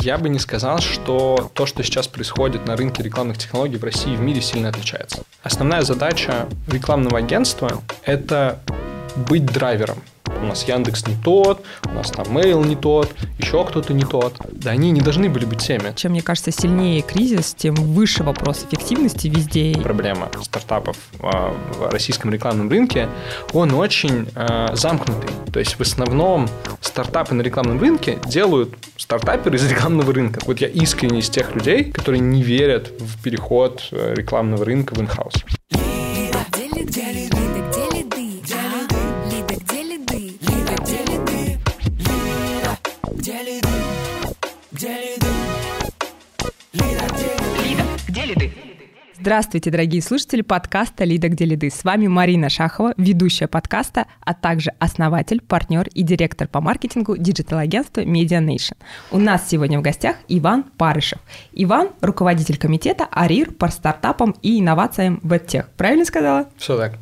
Я бы не сказал, что то, что сейчас происходит на рынке рекламных технологий в России и в мире сильно отличается. Основная задача рекламного агентства – это быть драйвером у нас Яндекс не тот, у нас там Mail не тот, еще кто-то не тот. Да они не должны были быть теми. Чем, мне кажется, сильнее кризис, тем выше вопрос эффективности везде. Проблема стартапов а, в российском рекламном рынке, он очень э, замкнутый. То есть в основном стартапы на рекламном рынке делают стартаперы из рекламного рынка. Вот я искренне из тех людей, которые не верят в переход э, рекламного рынка в in-house. Здравствуйте, дорогие слушатели подкаста «Лида, где лиды». С вами Марина Шахова, ведущая подкаста, а также основатель, партнер и директор по маркетингу digital-агентства Media Nation. У нас сегодня в гостях Иван Парышев. Иван – руководитель комитета АРИР по стартапам и инновациям в EdTech. Правильно сказала? Все так.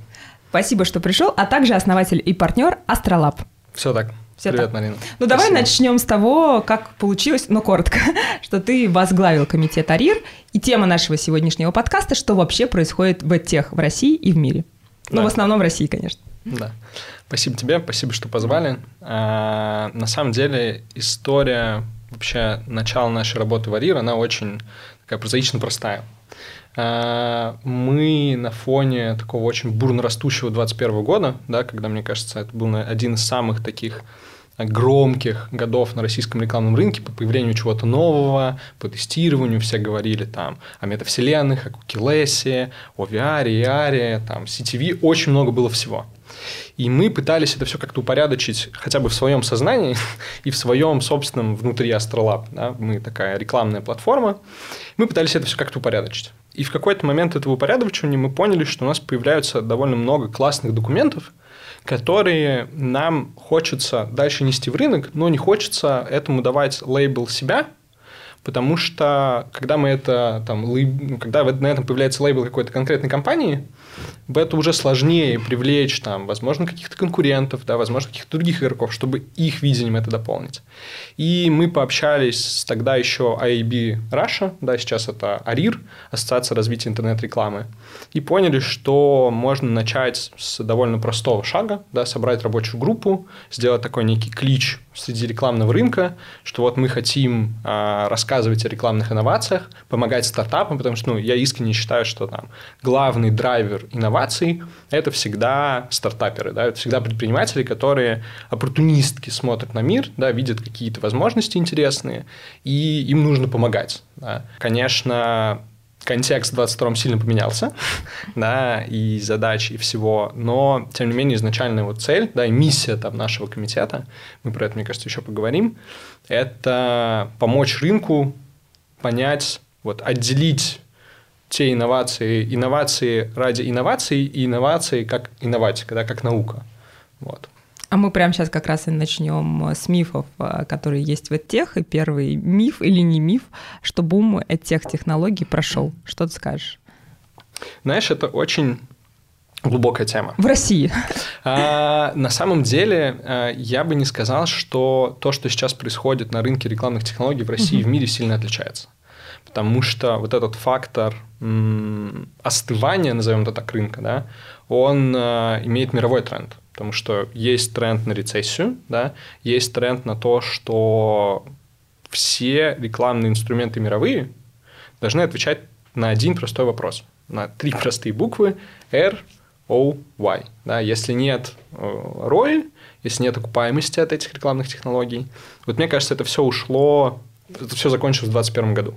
Спасибо, что пришел, а также основатель и партнер Астролаб. Все так. Все Привет, так. Марина. Ну, Спасибо. давай начнем с того, как получилось, но коротко, что ты возглавил комитет АРИР, и тема нашего сегодняшнего подкаста, что вообще происходит в тех в России и в мире. Ну, Да. в основном в России, конечно. Да. Спасибо тебе, спасибо, что позвали. А, на самом деле история вообще начала нашей работы в Арир, она очень такая прозаично простая. А, мы на фоне такого очень бурно растущего 21 года, да, когда, мне кажется, это был один из самых таких громких годов на российском рекламном рынке по появлению чего-то нового, по тестированию, все говорили там о метавселенных, о кукилесе, о VR, AR, там, CTV, очень много было всего. И мы пытались это все как-то упорядочить хотя бы в своем сознании и в своем собственном внутри Astrolab. Да? Мы такая рекламная платформа. Мы пытались это все как-то упорядочить. И в какой-то момент этого упорядочивания мы поняли, что у нас появляются довольно много классных документов, которые нам хочется дальше нести в рынок, но не хочется этому давать лейбл себя, потому что когда мы это там, лейб- ну, когда на этом появляется лейбл какой-то конкретной компании, в это уже сложнее привлечь, там, возможно, каких-то конкурентов, да, возможно, каких-то других игроков, чтобы их видением это дополнить. И мы пообщались с тогда еще AIB Russia, да, сейчас это ARIR, Ассоциация развития интернет-рекламы, и поняли, что можно начать с довольно простого шага, да, собрать рабочую группу, сделать такой некий клич среди рекламного рынка, что вот мы хотим а, рассказывать о рекламных инновациях, помогать стартапам, потому что ну, я искренне считаю, что там главный драйвер инноваций – это всегда стартаперы, да, это всегда предприниматели, которые оппортунистки смотрят на мир, да, видят какие-то возможности интересные, и им нужно помогать. да. Конечно, контекст в 22-м сильно поменялся, да, и задачи, и всего, но, тем не менее, изначальная вот цель, да, и миссия там нашего комитета, мы про это, мне кажется, еще поговорим, это помочь рынку понять, вот, отделить те инновации, инновации ради инноваций и инновации как инноватика, да, как наука. Вот. А мы прямо сейчас как раз и начнем с мифов, а, которые есть в тех. И первый миф или не миф, что бум тех технологий прошел. Что ты скажешь? Знаешь, это очень глубокая тема. В России. А, на самом деле, а, я бы не сказал, что то, что сейчас происходит на рынке рекламных технологий в России и в мире сильно отличается. Потому что вот этот фактор остывания, назовем это так, рынка, да, он имеет мировой тренд. Потому что есть тренд на рецессию, да, есть тренд на то, что все рекламные инструменты мировые должны отвечать на один простой вопрос, на три простые буквы R, O, Y. Да, если нет э, ROI, если нет окупаемости от этих рекламных технологий, вот мне кажется, это все ушло, это все закончилось в 2021 году.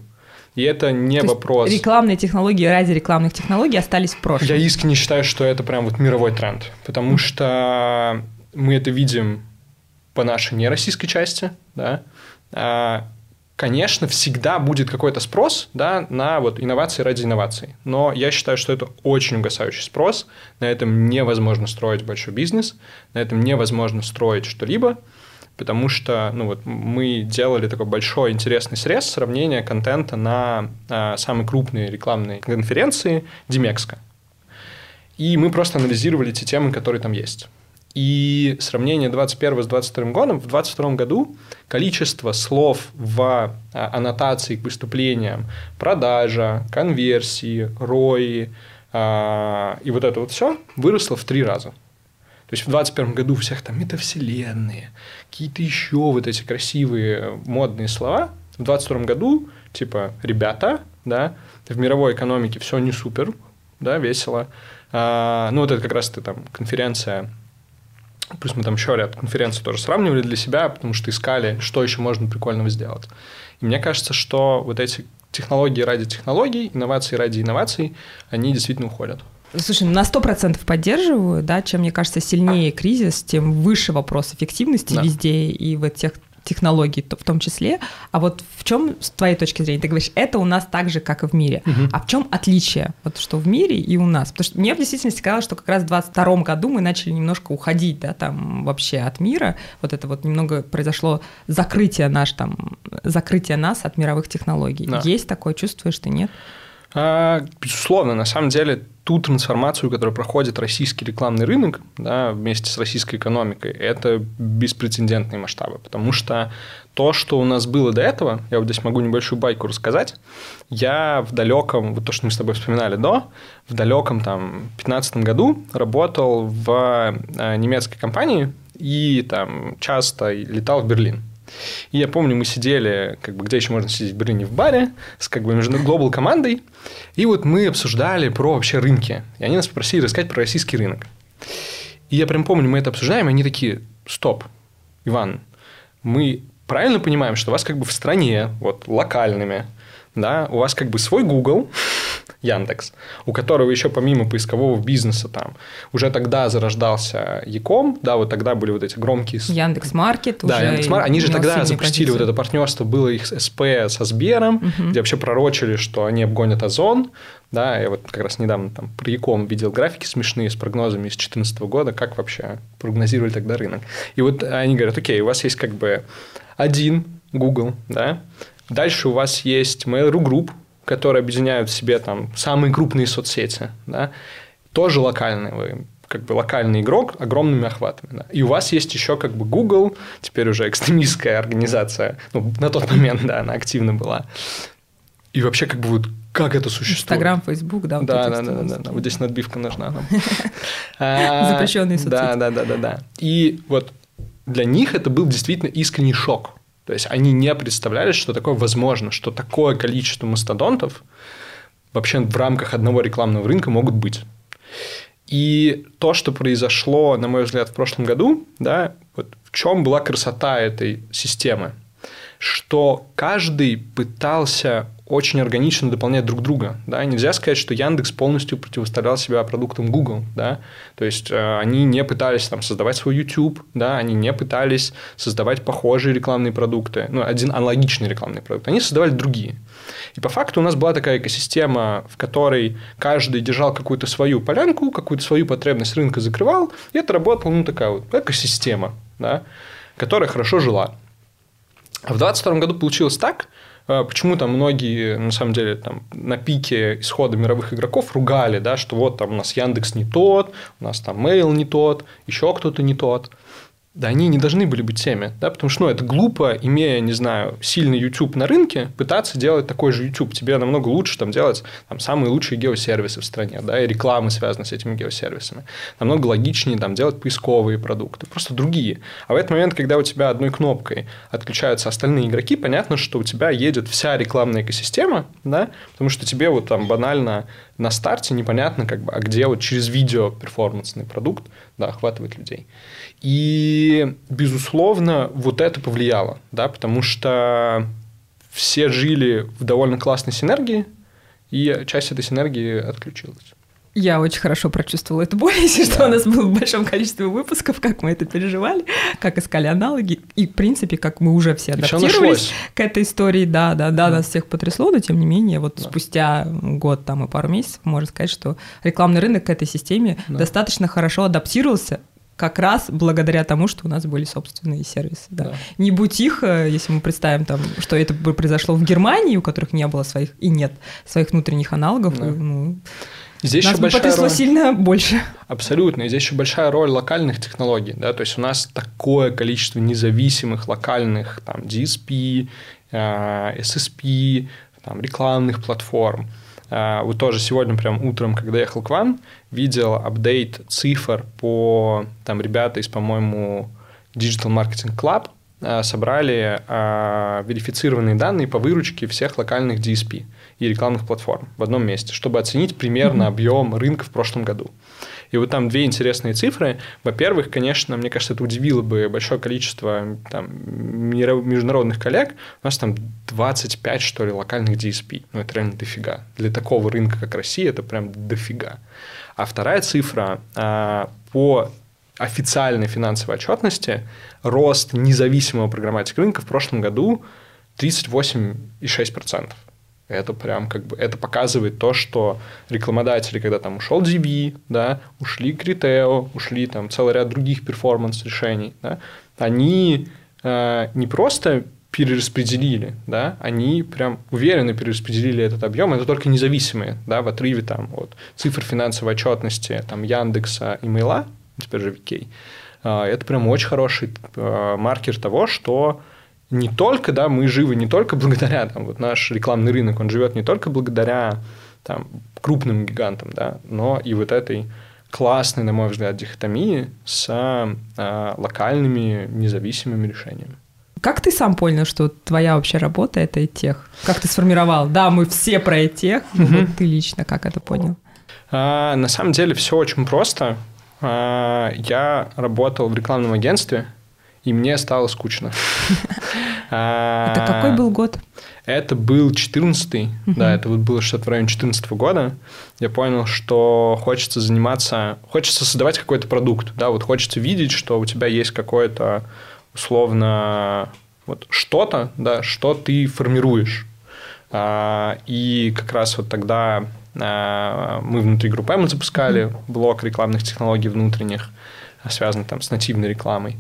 И это не То вопрос. Рекламные технологии ради рекламных технологий остались в прошлом. Я искренне считаю, что это прям вот мировой тренд, потому что мы это видим по нашей нероссийской части, да. А, Конечно, всегда будет какой-то спрос да, на вот инновации ради инноваций, но я считаю, что это очень угасающий спрос, на этом невозможно строить большой бизнес, на этом невозможно строить что-либо, потому что ну вот, мы делали такой большой интересный срез сравнения контента на а, самой крупной рекламной конференции Демекска. И мы просто анализировали те темы, которые там есть. И сравнение 21 с 22 годом, в 22 году количество слов в а, аннотации к выступлениям, продажа, конверсии, рои а, и вот это вот все выросло в три раза. То есть в 2021 году у всех там метавселенные, какие-то еще вот эти красивые модные слова. В 2022 году, типа, ребята, да, в мировой экономике все не супер, да, весело. А, ну, вот это как раз ты там конференция Плюс мы там еще ряд конференций тоже сравнивали для себя, потому что искали, что еще можно прикольного сделать. И мне кажется, что вот эти технологии ради технологий, инновации ради инноваций, они действительно уходят. Слушай, ну, на сто процентов поддерживаю, да, чем, мне кажется, сильнее кризис, тем выше вопрос эффективности да. везде и в тех технологий в том числе. А вот в чем, с твоей точки зрения, ты говоришь, это у нас так же, как и в мире. Угу. А в чем отличие, вот что в мире и у нас? Потому что мне в действительности казалось, что как раз в 22 году мы начали немножко уходить, да, там вообще от мира. Вот это вот немного произошло закрытие наш там, закрытие нас от мировых технологий. Да. Есть такое, чувствуешь ты, нет? А, безусловно, на самом деле ту трансформацию, которую проходит российский рекламный рынок да, вместе с российской экономикой, это беспрецедентные масштабы. Потому что то, что у нас было до этого, я вот здесь могу небольшую байку рассказать. Я в далеком, вот то, что мы с тобой вспоминали до, в далеком там 15 году работал в э, немецкой компании и там часто летал в Берлин. И я помню, мы сидели, как бы, где еще можно сидеть в Берлине, в баре, с как бы глобал командой, и вот мы обсуждали про вообще рынки. И они нас попросили рассказать про российский рынок. И я прям помню, мы это обсуждаем, и они такие, стоп, Иван, мы правильно понимаем, что у вас как бы в стране, вот локальными, да, у вас как бы свой Google, Яндекс, у которого еще помимо поискового бизнеса там уже тогда зарождался Яком, да, вот тогда были вот эти громкие... Яндекс Маркет Да, Яндекс Маркет. Они же тогда запустили вот это партнерство, было их СП со Сбером, угу. где вообще пророчили, что они обгонят Озон, да, я вот как раз недавно там про Яком видел графики смешные с прогнозами с 2014 года, как вообще прогнозировали тогда рынок. И вот они говорят, окей, у вас есть как бы один Google, да, дальше у вас есть Mail.ru Group, которые объединяют в себе там самые крупные соцсети, да, тоже локальные вы как бы локальный игрок огромными охватами. Да. И у вас есть еще как бы Google, теперь уже экстремистская организация, ну, на тот момент, да, она активно была. И вообще как бы вот как это существует? Инстаграм, Фейсбук, да. Вот да, да, да, да, да, вот здесь надбивка нужна нам. А, Запрещенные соцсети. Да, да, да, да, да. И вот для них это был действительно искренний шок. То есть они не представляли, что такое возможно, что такое количество мастодонтов вообще в рамках одного рекламного рынка могут быть. И то, что произошло, на мой взгляд, в прошлом году, да, вот в чем была красота этой системы, что каждый пытался очень органично дополнять друг друга. Да? Нельзя сказать, что Яндекс полностью противоставлял себя продуктам Google. Да? То есть э, они не пытались там, создавать свой YouTube, да? они не пытались создавать похожие рекламные продукты, ну, один аналогичный рекламный продукт. Они создавали другие. И по факту у нас была такая экосистема, в которой каждый держал какую-то свою полянку, какую-то свою потребность рынка закрывал, и это работала ну, такая вот экосистема, да? которая хорошо жила. А в 2022 году получилось так, а почему там многие, на самом деле, там, на пике исхода мировых игроков ругали, да, что вот там у нас Яндекс не тот, у нас там Mail не тот, еще кто-то не тот да, они не должны были быть теми, да, потому что, ну, это глупо, имея, не знаю, сильный YouTube на рынке, пытаться делать такой же YouTube. Тебе намного лучше там делать там, самые лучшие геосервисы в стране, да, и рекламы связаны с этими геосервисами. Намного логичнее там делать поисковые продукты, просто другие. А в этот момент, когда у тебя одной кнопкой отключаются остальные игроки, понятно, что у тебя едет вся рекламная экосистема, да, потому что тебе вот там банально на старте непонятно, как бы, а где вот через видео перформансный продукт да, охватывает людей. И, безусловно, вот это повлияло, да, потому что все жили в довольно классной синергии, и часть этой синергии отключилась. Я очень хорошо прочувствовала эту боль, если да. что у нас было в большом количестве выпусков, как мы это переживали, как искали аналоги, и, в принципе, как мы уже все адаптировались к этой истории. Да, да, да, да, нас всех потрясло, но тем не менее, вот да. спустя год там и пару месяцев можно сказать, что рекламный рынок к этой системе да. достаточно хорошо адаптировался, как раз благодаря тому, что у нас были собственные сервисы. Да. Да. Не будь их, э, если мы представим, там, что это бы произошло в Германии, у которых не было своих и нет своих внутренних аналогов, да. ну, Здесь Нас еще большая потрясло роль... сильно больше. Абсолютно. И здесь еще большая роль локальных технологий. Да? То есть у нас такое количество независимых локальных там, DSP, э, SSP, там, рекламных платформ. Э, вот тоже сегодня прям утром, когда ехал к вам, видел апдейт цифр по там ребята из, по-моему, Digital Marketing Club э, собрали верифицированные данные по выручке всех локальных DSP и рекламных платформ в одном месте, чтобы оценить примерно mm-hmm. объем рынка в прошлом году. И вот там две интересные цифры. Во-первых, конечно, мне кажется, это удивило бы большое количество там, международных коллег. У нас там 25, что ли, локальных DSP. Ну, это реально дофига. Для такого рынка, как Россия, это прям дофига. А вторая цифра а, по официальной финансовой отчетности рост независимого программатика рынка в прошлом году 38,6%. Это прям как бы, это показывает то, что рекламодатели, когда там ушел DB, да, ушли Критео, ушли там целый ряд других перформанс-решений, да, они э, не просто перераспределили, да, они прям уверенно перераспределили этот объем, это только независимые, да, в отрыве там от цифр финансовой отчетности там Яндекса и Мейла, теперь же VK, э, это прям очень хороший э, маркер того, что не только, да, мы живы не только благодаря, там, вот наш рекламный рынок, он живет не только благодаря там, крупным гигантам, да, но и вот этой классной, на мой взгляд, дихотомии с а, локальными независимыми решениями. Как ты сам понял, что твоя вообще работа это и тех? Как ты сформировал? Да, мы все про и тех. Вот ты лично как это понял? А, на самом деле все очень просто. А, я работал в рекламном агентстве, и мне стало скучно. Это какой был год? Это был 14-й, да, это вот было что-то в районе 14 года. Я понял, что хочется заниматься, хочется создавать какой-то продукт, да, вот хочется видеть, что у тебя есть какое-то условно вот что-то, да, что ты формируешь. А, и как раз вот тогда а, мы внутри группы мы запускали блок рекламных технологий внутренних, связанный там с нативной рекламой.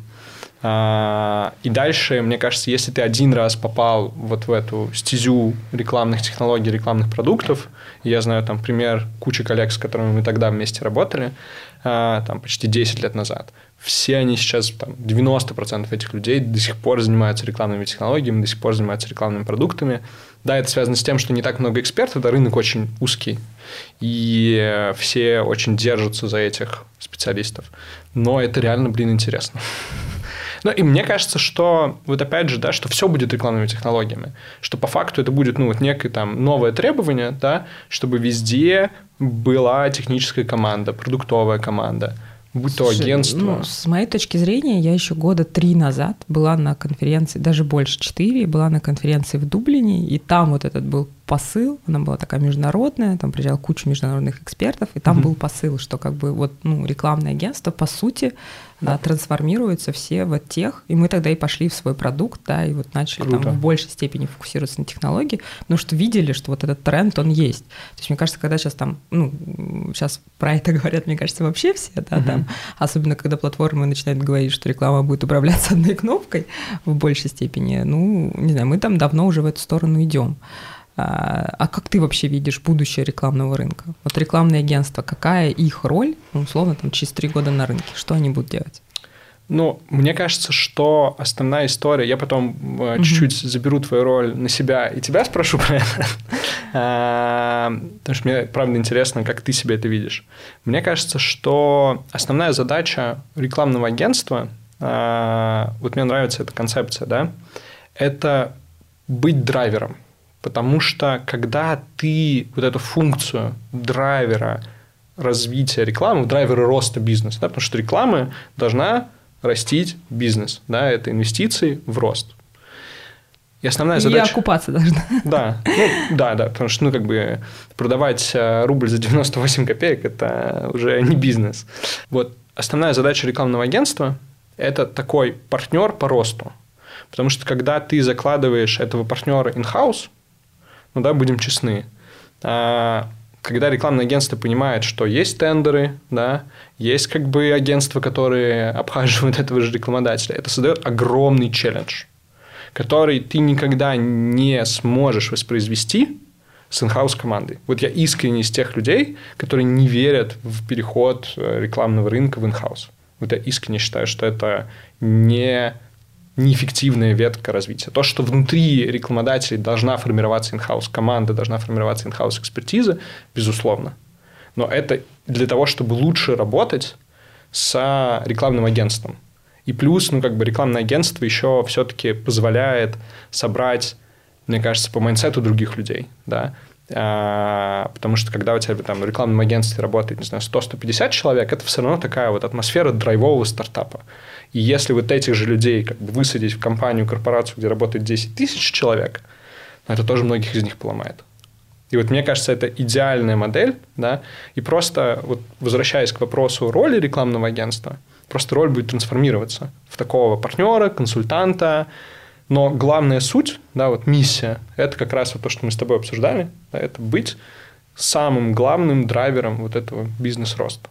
А, и дальше, мне кажется, если ты один раз попал вот в эту стезю рекламных технологий, рекламных продуктов, я знаю там пример кучи коллег, с которыми мы тогда вместе работали, там почти 10 лет назад, все они сейчас, там, 90% этих людей до сих пор занимаются рекламными технологиями, до сих пор занимаются рекламными продуктами. Да, это связано с тем, что не так много экспертов, да, рынок очень узкий, и все очень держатся за этих специалистов. Но это реально, блин, интересно. Ну, и мне кажется, что вот опять же, да, что все будет рекламными технологиями, что по факту это будет, ну, вот некое там новое требование, да, чтобы везде была техническая команда, продуктовая команда, будь то агентство. Ну, с моей точки зрения, я еще года три назад была на конференции, даже больше четыре, была на конференции в Дублине, и там вот этот был посыл, она была такая международная, там приезжала куча международных экспертов, и там mm-hmm. был посыл, что как бы вот ну, рекламное агентство, по сути, да, трансформируются все в тех, и мы тогда и пошли в свой продукт, да, и вот начали Круто. там в большей степени фокусироваться на технологии, потому что видели, что вот этот тренд, он есть. То есть, мне кажется, когда сейчас там, ну, сейчас про это говорят, мне кажется, вообще все, да, uh-huh. там, особенно когда платформы начинают говорить, что реклама будет управляться одной кнопкой в большей степени, ну, не знаю, мы там давно уже в эту сторону идем. А, а как ты вообще видишь будущее рекламного рынка? Вот рекламные агентства, какая их роль, ну, условно, там, через три года на рынке? Что они будут делать? Ну, мне кажется, что основная история, я потом mm-hmm. чуть-чуть заберу твою роль на себя и тебя спрошу про это, а, потому что мне правда интересно, как ты себе это видишь. Мне кажется, что основная задача рекламного агентства, а, вот мне нравится эта концепция, да, это быть драйвером. Потому что когда ты вот эту функцию драйвера развития рекламы, драйвера роста бизнеса, да, потому что реклама должна растить бизнес, да, это инвестиции в рост. И основная задача... И окупаться должна. Да, ну, да, да, потому что, ну, как бы, продавать э, рубль за 98 копеек – это уже не бизнес. Вот основная задача рекламного агентства – это такой партнер по росту. Потому что, когда ты закладываешь этого партнера in-house, ну да, будем честны, а, когда рекламное агентство понимает, что есть тендеры, да, есть как бы агентства, которые обхаживают этого же рекламодателя, это создает огромный челлендж, который ты никогда не сможешь воспроизвести с инхаус командой. Вот я искренне из тех людей, которые не верят в переход э, рекламного рынка в инхаус. Вот я искренне считаю, что это не неэффективная ветка развития. То, что внутри рекламодателей должна формироваться инхаус команда, должна формироваться инхаус экспертиза, безусловно. Но это для того, чтобы лучше работать с рекламным агентством. И плюс, ну, как бы рекламное агентство еще все-таки позволяет собрать, мне кажется, по майнсету других людей, да, потому что когда у тебя там в рекламном агентстве работает, не знаю, 100-150 человек, это все равно такая вот атмосфера драйвового стартапа. И если вот этих же людей как бы высадить в компанию, корпорацию, где работает 10 тысяч человек, ну, это тоже многих из них поломает. И вот мне кажется, это идеальная модель, да, и просто вот возвращаясь к вопросу роли рекламного агентства, просто роль будет трансформироваться в такого партнера, консультанта, но главная суть, да, вот миссия, это как раз вот то, что мы с тобой обсуждали, да, это быть самым главным драйвером вот этого бизнес-роста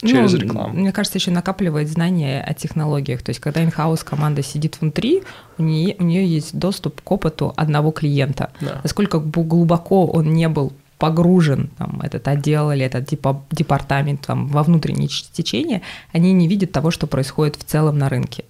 через ну, рекламу. Мне кажется, еще накапливает знания о технологиях. То есть, когда инхаус команда сидит внутри, у нее, у нее есть доступ к опыту одного клиента. Да. Насколько глубоко он не был погружен, там, этот отдел или этот департамент там, во внутренние течения, они не видят того, что происходит в целом на рынке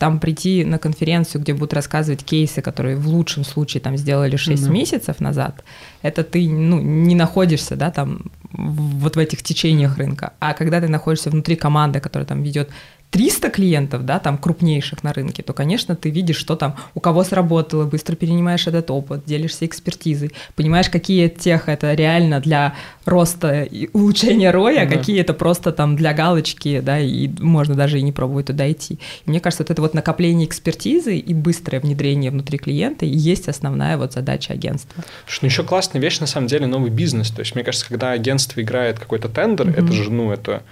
там прийти на конференцию, где будут рассказывать кейсы, которые в лучшем случае там сделали 6 mm-hmm. месяцев назад, это ты ну, не находишься, да, там вот в этих течениях рынка. А когда ты находишься внутри команды, которая там ведет 300 клиентов, да, там крупнейших на рынке, то, конечно, ты видишь, что там у кого сработало, быстро перенимаешь этот опыт, делишься экспертизой, понимаешь, какие тех это реально для роста и улучшения роя, да. какие это просто там для галочки, да, и можно даже и не пробовать туда идти. И мне кажется, вот это вот накопление экспертизы и быстрое внедрение внутри клиента и есть основная вот задача агентства. Что ну еще классная вещь, на самом деле, новый бизнес. То есть, мне кажется, когда агентство играет какой-то тендер, mm-hmm. это же, ну, это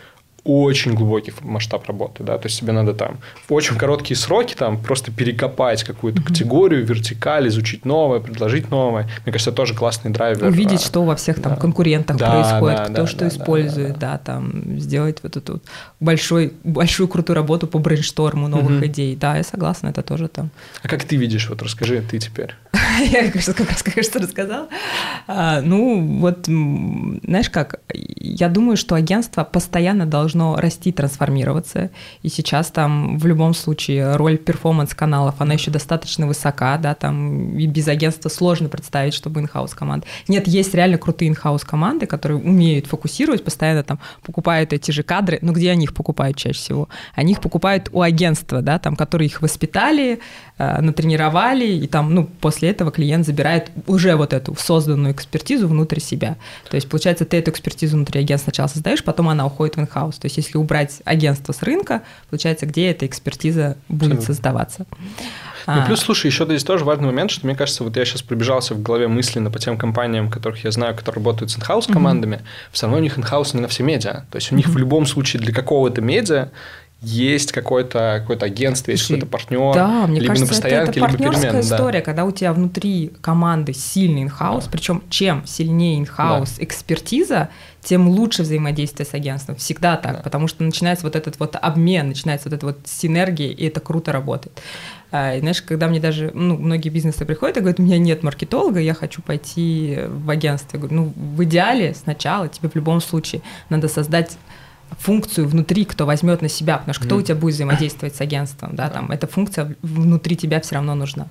очень глубокий масштаб работы, да, то есть тебе надо там в очень короткие сроки там просто перекопать какую-то mm-hmm. категорию, вертикаль, изучить новое, предложить новое. Мне кажется, это тоже классный драйвер. Увидеть, а, что во всех там да. конкурентах да, происходит, да, кто да, что да, использует, да, да, да. там сделать вот эту большой, большую крутую работу по брейншторму новых mm-hmm. идей. Да, я согласна, это тоже там. А как ты видишь, вот расскажи ты теперь. Я как раз, конечно, рассказала. А, ну, вот, знаешь как, я думаю, что агентство постоянно должно расти, трансформироваться. И сейчас там в любом случае роль performance-каналов, она еще достаточно высока, да, там и без агентства сложно представить, чтобы in-house команд. Нет, есть реально крутые in-house команды, которые умеют фокусировать, постоянно там покупают эти же кадры, но где они их покупают чаще всего? Они их покупают у агентства, да, там, которые их воспитали, э, натренировали, и там, ну, после этого клиент забирает уже вот эту созданную экспертизу внутрь себя. То есть, получается, ты эту экспертизу внутри агентства сначала создаешь, потом она уходит в in-house. То есть, если убрать агентство с рынка, получается, где эта экспертиза будет создаваться. Ну, плюс, слушай, еще здесь тоже важный момент, что мне кажется, вот я сейчас пробежался в голове мысленно по тем компаниям, которых я знаю, которые работают с in-house командами, mm-hmm. все равно у них in-house не на все медиа. То есть у них mm-hmm. в любом случае для какого-то медиа есть какое-то какое агентство, есть какой-то партнер, да, мне либо кажется, на постоянке, это, это либо перемен. история, да. когда у тебя внутри команды сильный инхаус, да. причем чем сильнее инхаус да. экспертиза, тем лучше взаимодействие с агентством. Всегда так, да. потому что начинается вот этот вот обмен, начинается вот эта вот синергия, и это круто работает. А, и, знаешь, когда мне даже, ну, многие бизнесы приходят и говорят, у меня нет маркетолога, я хочу пойти в агентство. Я говорю, ну, в идеале сначала тебе в любом случае надо создать функцию внутри, кто возьмет на себя, потому что кто mm. у тебя будет взаимодействовать с агентством, да, там эта функция внутри тебя все равно нужна.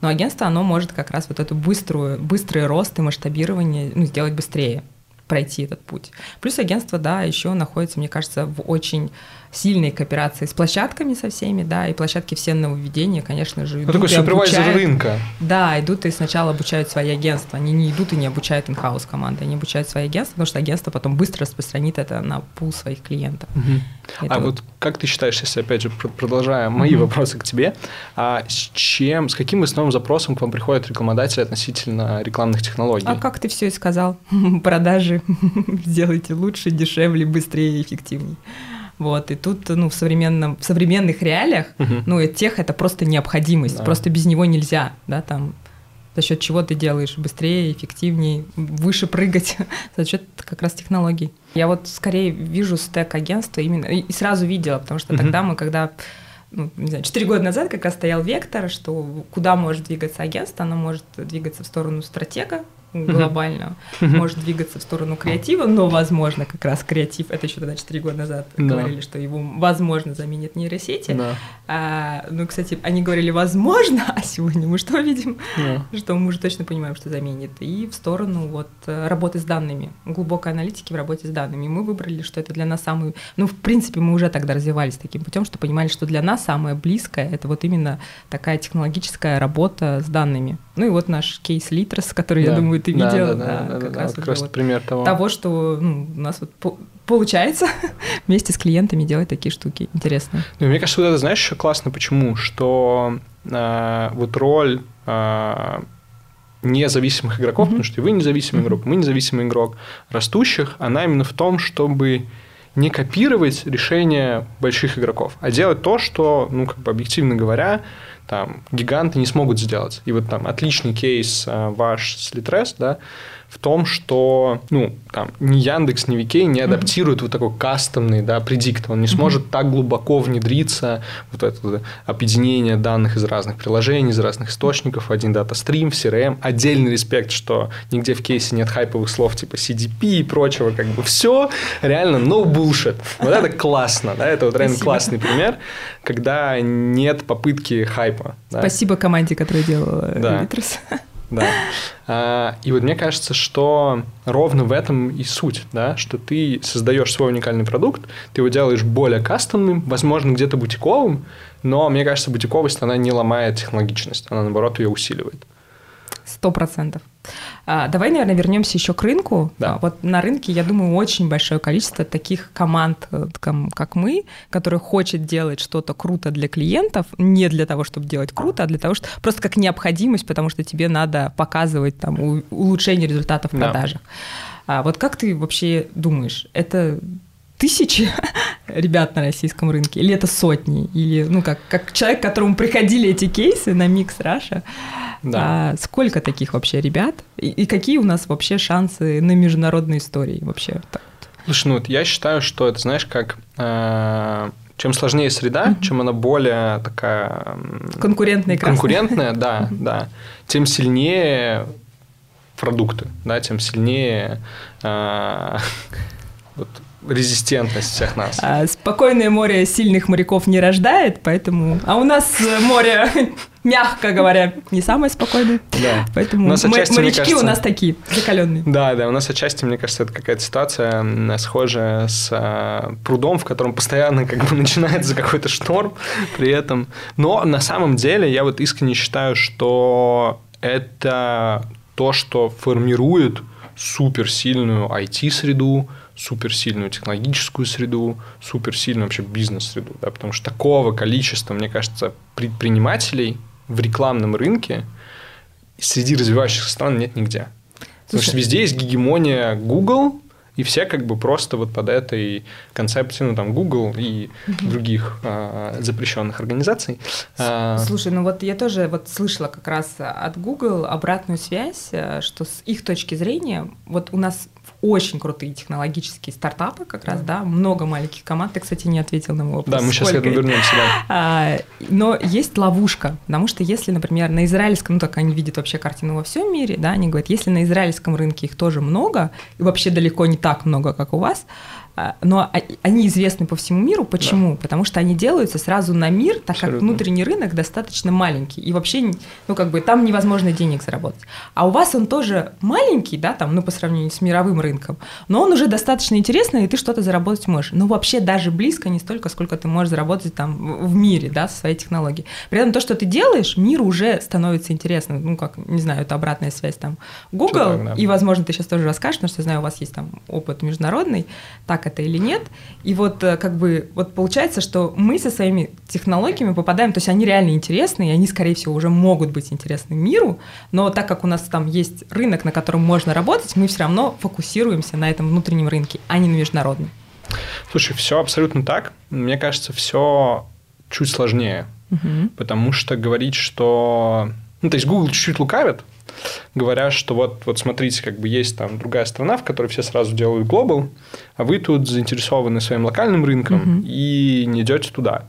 Но агентство, оно может как раз вот эту быструю, быстрый рост и масштабирование ну, сделать быстрее, пройти этот путь. Плюс агентство, да, еще находится, мне кажется, в очень сильной кооперации с площадками со всеми, да, и площадки все нововведения, конечно же, идут ну, такой супервайзер рынка. Да, идут и сначала обучают свои агентства, они не идут и не обучают инхаус команды, они обучают свои агентства, потому что агентство потом быстро распространит это на пул своих клиентов. Угу. А вот... вот как ты считаешь, если опять же продолжая мои угу. вопросы к тебе, а с чем, с каким основным запросом к вам приходят рекламодатели относительно рекламных технологий? А как ты все и сказал, продажи сделайте лучше, дешевле, быстрее и эффективнее. Вот, и тут, ну, в, современном, в современных реалиях, угу. ну, и тех это просто необходимость, да. просто без него нельзя, да, там, за счет чего ты делаешь быстрее, эффективнее, выше прыгать, за счет как раз технологий. Я вот скорее вижу стек агентства именно, и сразу видела, потому что угу. тогда мы, когда ну, не знаю, 4 года назад как раз стоял вектор, что куда может двигаться агентство, оно может двигаться в сторону стратега, глобально может двигаться в сторону креатива, но, возможно, как раз креатив, это еще тогда 4 года назад да. говорили, что его, возможно, заменит нейросети. Да. А, ну, кстати, они говорили «возможно», а сегодня мы что видим? Да. Что мы уже точно понимаем, что заменит. И в сторону вот работы с данными, глубокой аналитики в работе с данными. Мы выбрали, что это для нас самый... Ну, в принципе, мы уже тогда развивались таким путем, что понимали, что для нас самое близкое — это вот именно такая технологическая работа с данными. Ну и вот наш кейс Литрос, который, да. я думаю, ты видел. Да, да, да, да, как вот пример того. Того, что ну, у нас вот получается вместе с клиентами делать такие штуки интересные. Ну, мне кажется, вот это, знаешь, еще классно, почему? Что э, вот роль э, независимых игроков, mm-hmm. потому что вы независимый игрок, мы независимый игрок, растущих, она именно в том, чтобы не копировать решения больших игроков, а делать то, что, ну, как бы объективно говоря, там гиганты не смогут сделать. И вот там отличный кейс э, ваш с Litres, да, в том, что ну, там, ни Яндекс, ни Викей не адаптируют mm-hmm. вот такой кастомный да, предикт. Он не сможет mm-hmm. так глубоко внедриться вот это объединение данных из разных приложений, из разных источников, один дата-стрим, CRM. Отдельный респект, что нигде в кейсе нет хайповых слов типа CDP и прочего. Как бы все реально no bullshit. Вот это классно. Да? Это вот реально классный пример, когда нет попытки хайпа. Да? Спасибо команде, которая делала да. Да. А, и вот мне кажется, что ровно в этом и суть, да, что ты создаешь свой уникальный продукт, ты его делаешь более кастомным, возможно, где-то бутиковым, но мне кажется, бутиковость, она не ломает технологичность, она, наоборот, ее усиливает. Сто процентов. А, давай, наверное, вернемся еще к рынку. Да. А, вот на рынке, я думаю, очень большое количество таких команд, э, как мы, которые хочет делать что-то круто для клиентов, не для того, чтобы делать круто, а для того, что просто как необходимость, потому что тебе надо показывать там улучшение результатов в продажах. Да. А вот как ты вообще думаешь, это тысячи ребят на российском рынке, или это сотни, или, ну, как, как человек, к которому приходили эти кейсы на Микс Раша, да. а сколько таких вообще ребят, и, и какие у нас вообще шансы на международной истории вообще? Слушай, ну, вот я считаю, что это, знаешь, как... Э, чем сложнее среда, mm-hmm. чем она более такая... Конкурентная Конкурентная, да, да. Тем сильнее продукты, да, тем сильнее э, вот, резистентность всех нас. А, спокойное море сильных моряков не рождает, поэтому... А у нас э, море, мягко говоря, не самое спокойное. Да. Поэтому у нас отчасти, морячки кажется, у нас такие, закаленные. Да, да, у нас отчасти, мне кажется, это какая-то ситуация схожая с а, прудом, в котором постоянно как бы начинается какой-то шторм при этом. Но на самом деле я вот искренне считаю, что это то, что формирует суперсильную IT-среду, суперсильную технологическую среду, суперсильную вообще бизнес-среду, да, потому что такого количества, мне кажется, предпринимателей в рекламном рынке среди развивающихся стран нет нигде. Потому что везде есть гегемония Google, и все как бы просто вот под этой концепцией, ну там Google и угу. других а, запрещенных организаций. А, Слушай, ну вот я тоже вот слышала как раз от Google обратную связь, э, что с их точки зрения вот у нас очень крутые технологические стартапы как раз, да, много маленьких команд. Ты, кстати, не ответил на мой вопрос. Да, мы сейчас к этому вернемся, да. А, но есть ловушка, потому что если, например, на израильском, ну так они видят вообще картину во всем мире, да, они говорят, если на израильском рынке их тоже много, и вообще далеко не так много, как у вас, но они известны по всему миру. Почему? Да. Потому что они делаются сразу на мир, так Абсолютно. как внутренний рынок достаточно маленький. И вообще, ну, как бы там невозможно денег заработать. А у вас он тоже маленький, да, там, ну, по сравнению с мировым рынком, но он уже достаточно интересный, и ты что-то заработать можешь. Но вообще даже близко не столько, сколько ты можешь заработать там в мире, да, со своей технологией. При этом то, что ты делаешь, миру уже становится интересным. Ну, как, не знаю, это обратная связь там Google, так, да. и, возможно, ты сейчас тоже расскажешь, потому что я знаю, у вас есть там опыт международный. Так это или нет. И вот э, как бы вот получается, что мы со своими технологиями попадаем, то есть они реально интересны, и они, скорее всего, уже могут быть интересны миру, но так как у нас там есть рынок, на котором можно работать, мы все равно фокусируемся на этом внутреннем рынке, а не на международном. Слушай, все абсолютно так. Мне кажется, все чуть сложнее, угу. потому что говорить, что... Ну, то есть Google чуть-чуть лукавит, говоря, что вот, вот смотрите, как бы есть там другая страна, в которой все сразу делают глобал, а вы тут заинтересованы своим локальным рынком угу. и не идете туда.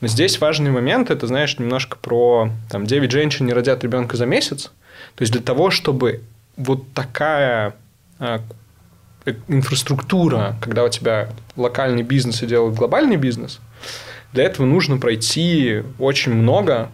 Но здесь важный момент, это, знаешь, немножко про там 9 женщин не родят ребенка за месяц. То есть для того, чтобы вот такая а, э, инфраструктура, когда у тебя локальный бизнес и делает глобальный бизнес, для этого нужно пройти очень много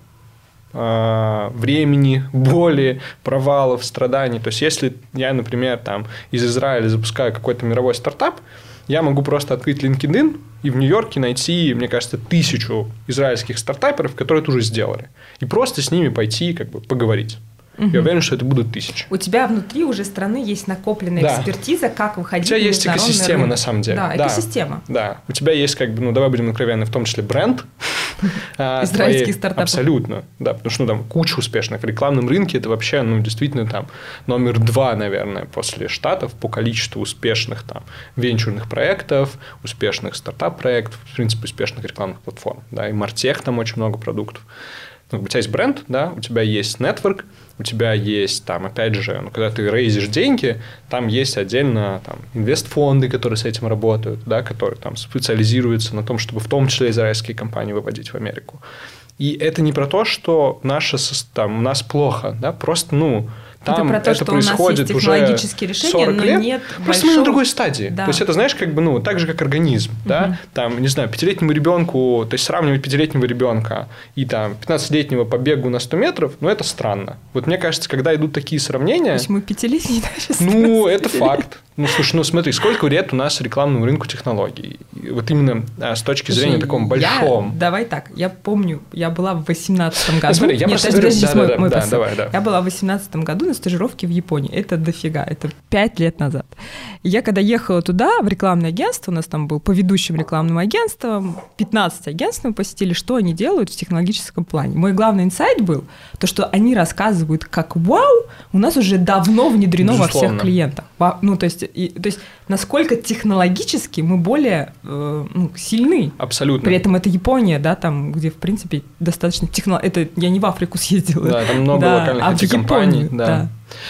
времени, боли, провалов, страданий. То есть, если я, например, там из Израиля запускаю какой-то мировой стартап, я могу просто открыть LinkedIn и в Нью-Йорке найти, мне кажется, тысячу израильских стартаперов, которые это уже сделали. И просто с ними пойти как бы поговорить. Угу. Я уверен, что это будут тысячи. У тебя внутри уже страны есть накопленная да. экспертиза, как выходить У тебя есть экосистема, рынок. на самом деле. Да, экосистема. Да. У тебя есть, как бы, ну, давай будем откровенны, в том числе бренд. А, Израильский стартап. Абсолютно, да, потому что ну, там куча успешных. В рекламном рынке это вообще, ну, действительно, там номер два, наверное, после Штатов по количеству успешных там венчурных проектов, успешных стартап-проектов, в принципе, успешных рекламных платформ. Да, и Мартех там очень много продуктов. Ну, у тебя есть бренд, да, у тебя есть нетворк, у тебя есть там, опять же, ну, когда ты рейзишь деньги, там есть отдельно там, инвестфонды, которые с этим работают, да, которые там специализируются на том, чтобы в том числе израильские компании выводить в Америку. И это не про то, что наше, там, у нас плохо, да, просто, ну, там это, про то, это что происходит у нас есть технологические уже решения, 40 но лет. нет Просто большого... мы на другой стадии. Да. То есть это, знаешь, как бы, ну, так же, как организм, угу. да, там, не знаю, пятилетнему ребенку, то есть сравнивать пятилетнего ребенка и там 15-летнего по бегу на 100 метров, ну, это странно. Вот мне кажется, когда идут такие сравнения... То есть мы пятилетние даже Ну, это факт. Ну, слушай, ну смотри, сколько лет у нас рекламному рынку технологий? Вот именно а, с точки зрения слушай, таком большом. Я, давай так, я помню, я была в 18 году. Ну, смотри, я Нет, просто говорю, да, мой, да, мой да, давай, да. Я была в 18 году на стажировке в Японии. Это дофига, это 5 лет назад. И я когда ехала туда, в рекламное агентство, у нас там был по ведущим рекламным агентствам, 15 агентств мы посетили, что они делают в технологическом плане. Мой главный инсайт был то, что они рассказывают, как вау, у нас уже давно внедрено Безусловно. во всех клиентах. Ну, то есть, и, то есть насколько технологически мы более э, ну, сильны. Абсолютно. При этом это Япония, да, там, где, в принципе, достаточно техно... Это я не в Африку съездила. Да, там много да, локальных а IT-компаний. Да. да.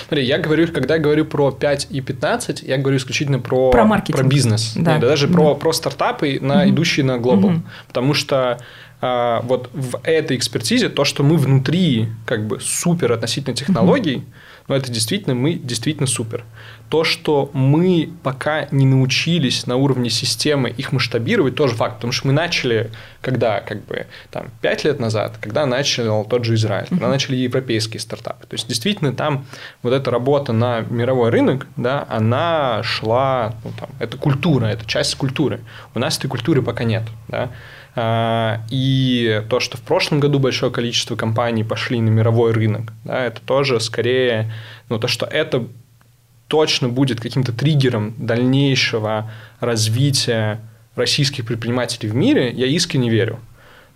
Смотри, я говорю, когда я говорю про 5 и 15, я говорю исключительно про, про, маркетинг. про бизнес. Да. Нет, даже да. про, про стартапы, на, mm идущие на глобал. mm Потому что а, вот в этой экспертизе то, что мы внутри как бы супер относительно технологий, mm но это действительно мы действительно супер то, что мы пока не научились на уровне системы их масштабировать, тоже факт, потому что мы начали, когда, как бы, там, 5 лет назад, когда начал тот же Израиль, когда начали европейские стартапы. То есть, действительно, там вот эта работа на мировой рынок, да, она шла, ну, там, это культура, это часть культуры. У нас этой культуры пока нет, да. А, и то, что в прошлом году большое количество компаний пошли на мировой рынок, да, это тоже скорее, ну, то, что это точно будет каким-то триггером дальнейшего развития российских предпринимателей в мире, я искренне верю.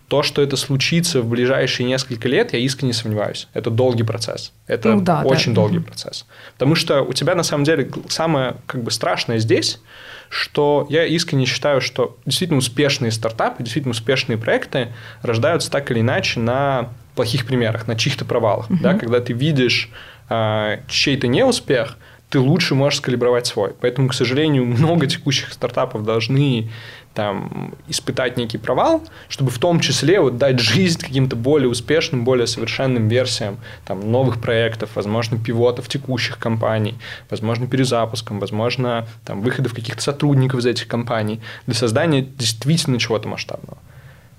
То, что это случится в ближайшие несколько лет, я искренне сомневаюсь. Это долгий процесс. Это ну, да, очень да. долгий процесс. Потому что у тебя, на самом деле, самое как бы, страшное здесь, что я искренне считаю, что действительно успешные стартапы, действительно успешные проекты рождаются так или иначе на плохих примерах, на чьих-то провалах. Угу. Да? Когда ты видишь э, чей-то неуспех, ты лучше можешь скалибровать свой. Поэтому, к сожалению, много текущих стартапов должны там, испытать некий провал, чтобы в том числе вот, дать жизнь каким-то более успешным, более совершенным версиям там, новых проектов, возможно, пивотов текущих компаний, возможно, перезапуском, возможно, там, выходов каких-то сотрудников из этих компаний для создания действительно чего-то масштабного.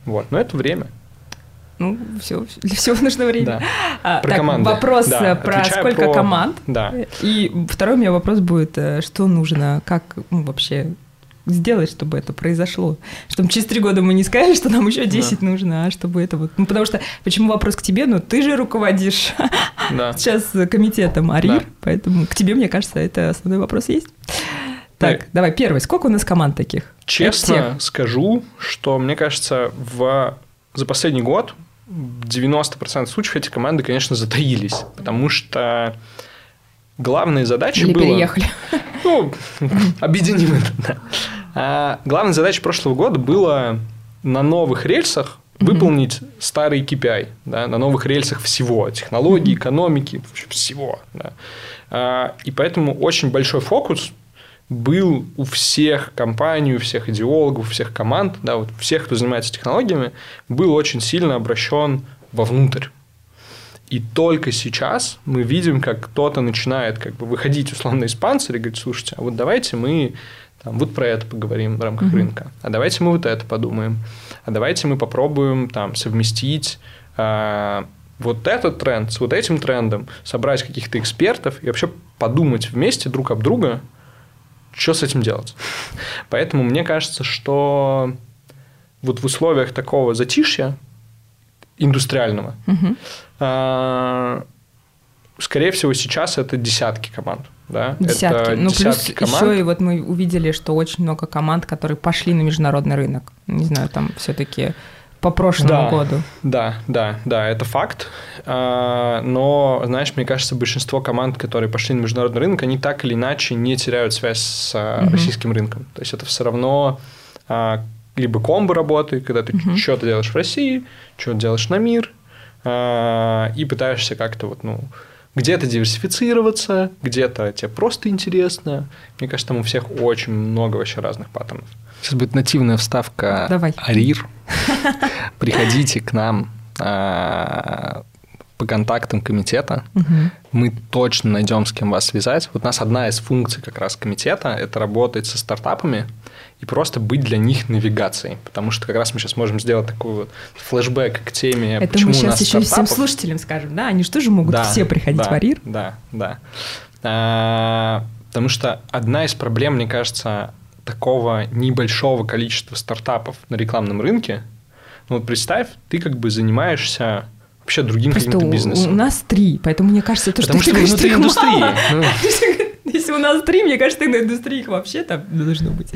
Вот. Но это время. Ну, все, для всего нужно время. Да. А, про так, команды. Вопрос да. про Отвечаю сколько про... команд. Да. И второй у меня вопрос будет, э, что нужно, как ну, вообще сделать, чтобы это произошло. Чтобы через три года мы не сказали, что нам еще 10 да. нужно, а чтобы это вот... Ну, потому что, почему вопрос к тебе? Ну, ты же руководишь да. сейчас комитетом АРИР, да. поэтому к тебе, мне кажется, это основной вопрос есть. Так, да. давай, первый. Сколько у нас команд таких? Честно скажу, что, мне кажется, в... за последний год 90% случаев эти команды, конечно, затаились, потому что главная задача Или была... переехали. Ну, объединим это, да. А главная задача прошлого года была на новых рельсах выполнить mm-hmm. старый KPI, да, на новых рельсах всего, технологий, mm-hmm. экономики, всего. Да. А, и поэтому очень большой фокус был у всех компаний, у всех идеологов, у всех команд, да, вот всех, кто занимается технологиями, был очень сильно обращен вовнутрь. И только сейчас мы видим, как кто-то начинает как бы выходить условно из панциря и говорить, слушайте, а вот давайте мы там, вот про это поговорим в рамках mm-hmm. рынка, а давайте мы вот это подумаем, а давайте мы попробуем там совместить э, вот этот тренд с вот этим трендом, собрать каких-то экспертов и вообще подумать вместе друг об друга, что с этим делать. Поэтому мне кажется, что вот в условиях такого затишья индустриального, угу. скорее всего, сейчас это десятки команд. Да? Десятки. Это ну, десятки плюс команд. еще и вот мы увидели, что очень много команд, которые пошли на международный рынок. Не знаю, там все-таки по прошлому да, году. Да, да, да, это факт. А, но, знаешь, мне кажется, большинство команд, которые пошли на международный рынок, они так или иначе не теряют связь с угу. российским рынком. То есть это все равно либо комбо работы, когда ты угу. что-то делаешь в России, что-то делаешь на мир, и пытаешься как-то вот, ну, где-то диверсифицироваться, где-то тебе просто интересно. Мне кажется, там у всех очень много вообще разных паттернов. Сейчас будет нативная вставка Давай. Арир. Приходите к нам а, по контактам комитета. Угу. Мы точно найдем, с кем вас связать. Вот у нас одна из функций как раз комитета – это работать со стартапами и просто быть для них навигацией. Потому что как раз мы сейчас можем сделать такой вот флешбэк к теме, Это почему мы сейчас у нас еще стартапов... всем слушателям скажем, да? Они же могут да, все приходить да, в Арир? Да, да. А, потому что одна из проблем, мне кажется, такого небольшого количества стартапов на рекламном рынке, ну вот представь, ты как бы занимаешься вообще другим каким-то бизнесом. у нас три, поэтому мне кажется, то, Потому что, что ты внутри индустрии. Если у нас три, мне кажется, на индустрии их вообще там должно быть.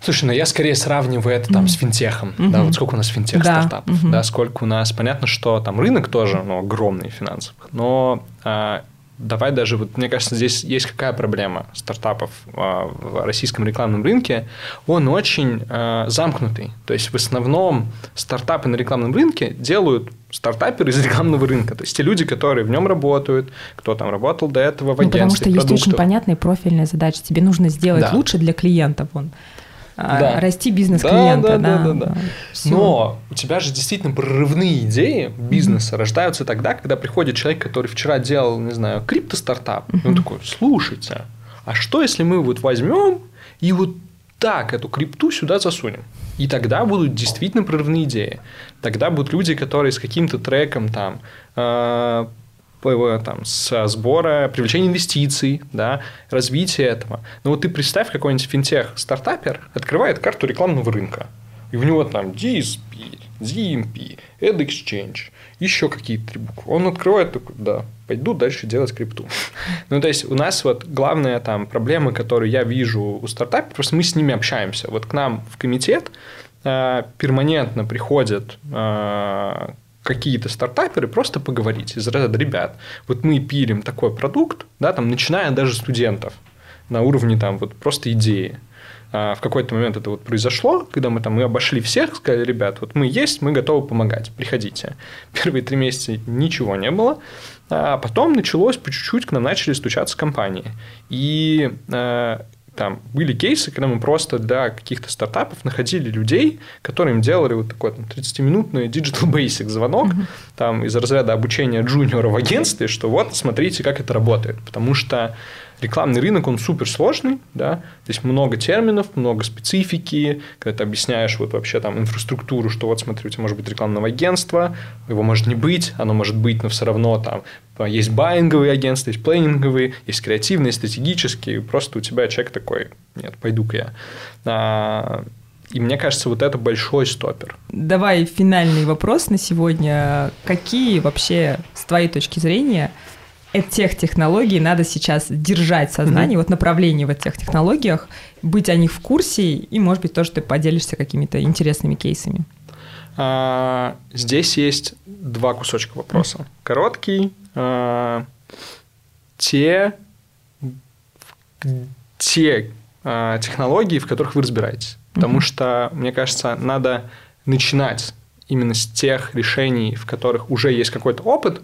Слушай, ну я скорее сравниваю это там mm-hmm. с финтехом, mm-hmm. да, вот сколько у нас финтех да. стартапов, mm-hmm. да, сколько у нас, понятно, что там рынок тоже, ну, огромный финансовый, но а, давай даже, вот мне кажется, здесь есть какая проблема стартапов а, в российском рекламном рынке, он очень а, замкнутый, то есть в основном стартапы на рекламном рынке делают стартаперы из рекламного рынка, то есть те люди, которые в нем работают, кто там работал до этого в ну, Потому что продуктов. есть очень понятные профильные задачи, тебе нужно сделать да. лучше для клиентов, вон. А, да. расти бизнес клиента. Да, да, да, да, да. Но у тебя же действительно прорывные идеи бизнеса mm-hmm. рождаются тогда, когда приходит человек, который вчера делал, не знаю, крипто-стартап, mm-hmm. и он такой, слушайте, а что если мы вот возьмем и вот так эту крипту сюда засунем? И тогда будут действительно прорывные идеи. Тогда будут люди, которые с каким-то треком там э, там, с сбора, привлечения инвестиций, да, развития этого. Но вот ты представь, какой-нибудь финтех-стартапер открывает карту рекламного рынка, и у него там DSP, ZMP, AdExchange, еще какие-то три буквы. Он открывает такой, да, пойду дальше делать крипту. ну, то есть, у нас вот главная там проблема, которую я вижу у стартапов, просто мы с ними общаемся. Вот к нам в комитет э, перманентно приходят э, какие-то стартаперы просто поговорить из разряда, ребят, вот мы пилим такой продукт, да, там, начиная даже студентов на уровне там вот просто идеи. А в какой-то момент это вот произошло, когда мы там мы обошли всех, сказали, ребят, вот мы есть, мы готовы помогать, приходите. Первые три месяца ничего не было, а потом началось по чуть-чуть, к нам начали стучаться компании. И э, там были кейсы, когда мы просто для каких-то стартапов находили людей, которые им делали вот такой там, 30-минутный digital basic звонок mm-hmm. там, из разряда обучения джуниора в агентстве, что вот, смотрите, как это работает. Потому что рекламный рынок, он супер сложный, да, здесь много терминов, много специфики, когда ты объясняешь вот вообще там инфраструктуру, что вот смотри, у тебя может быть рекламное агентство, его может не быть, оно может быть, но все равно там есть байинговые агентства, есть плейнинговые, есть креативные, стратегические, просто у тебя человек такой, нет, пойду-ка я. А, и мне кажется, вот это большой стопер. Давай финальный вопрос на сегодня. Какие вообще, с твоей точки зрения, тех технологий надо сейчас держать в сознании, mm-hmm. вот направление в этих технологиях, быть о них в курсе, и, может быть, тоже ты поделишься какими-то интересными кейсами. А, здесь есть два кусочка вопроса. Mm-hmm. Короткий. А, те те а, технологии, в которых вы разбираетесь. Потому mm-hmm. что, мне кажется, надо начинать именно с тех решений, в которых уже есть какой-то опыт,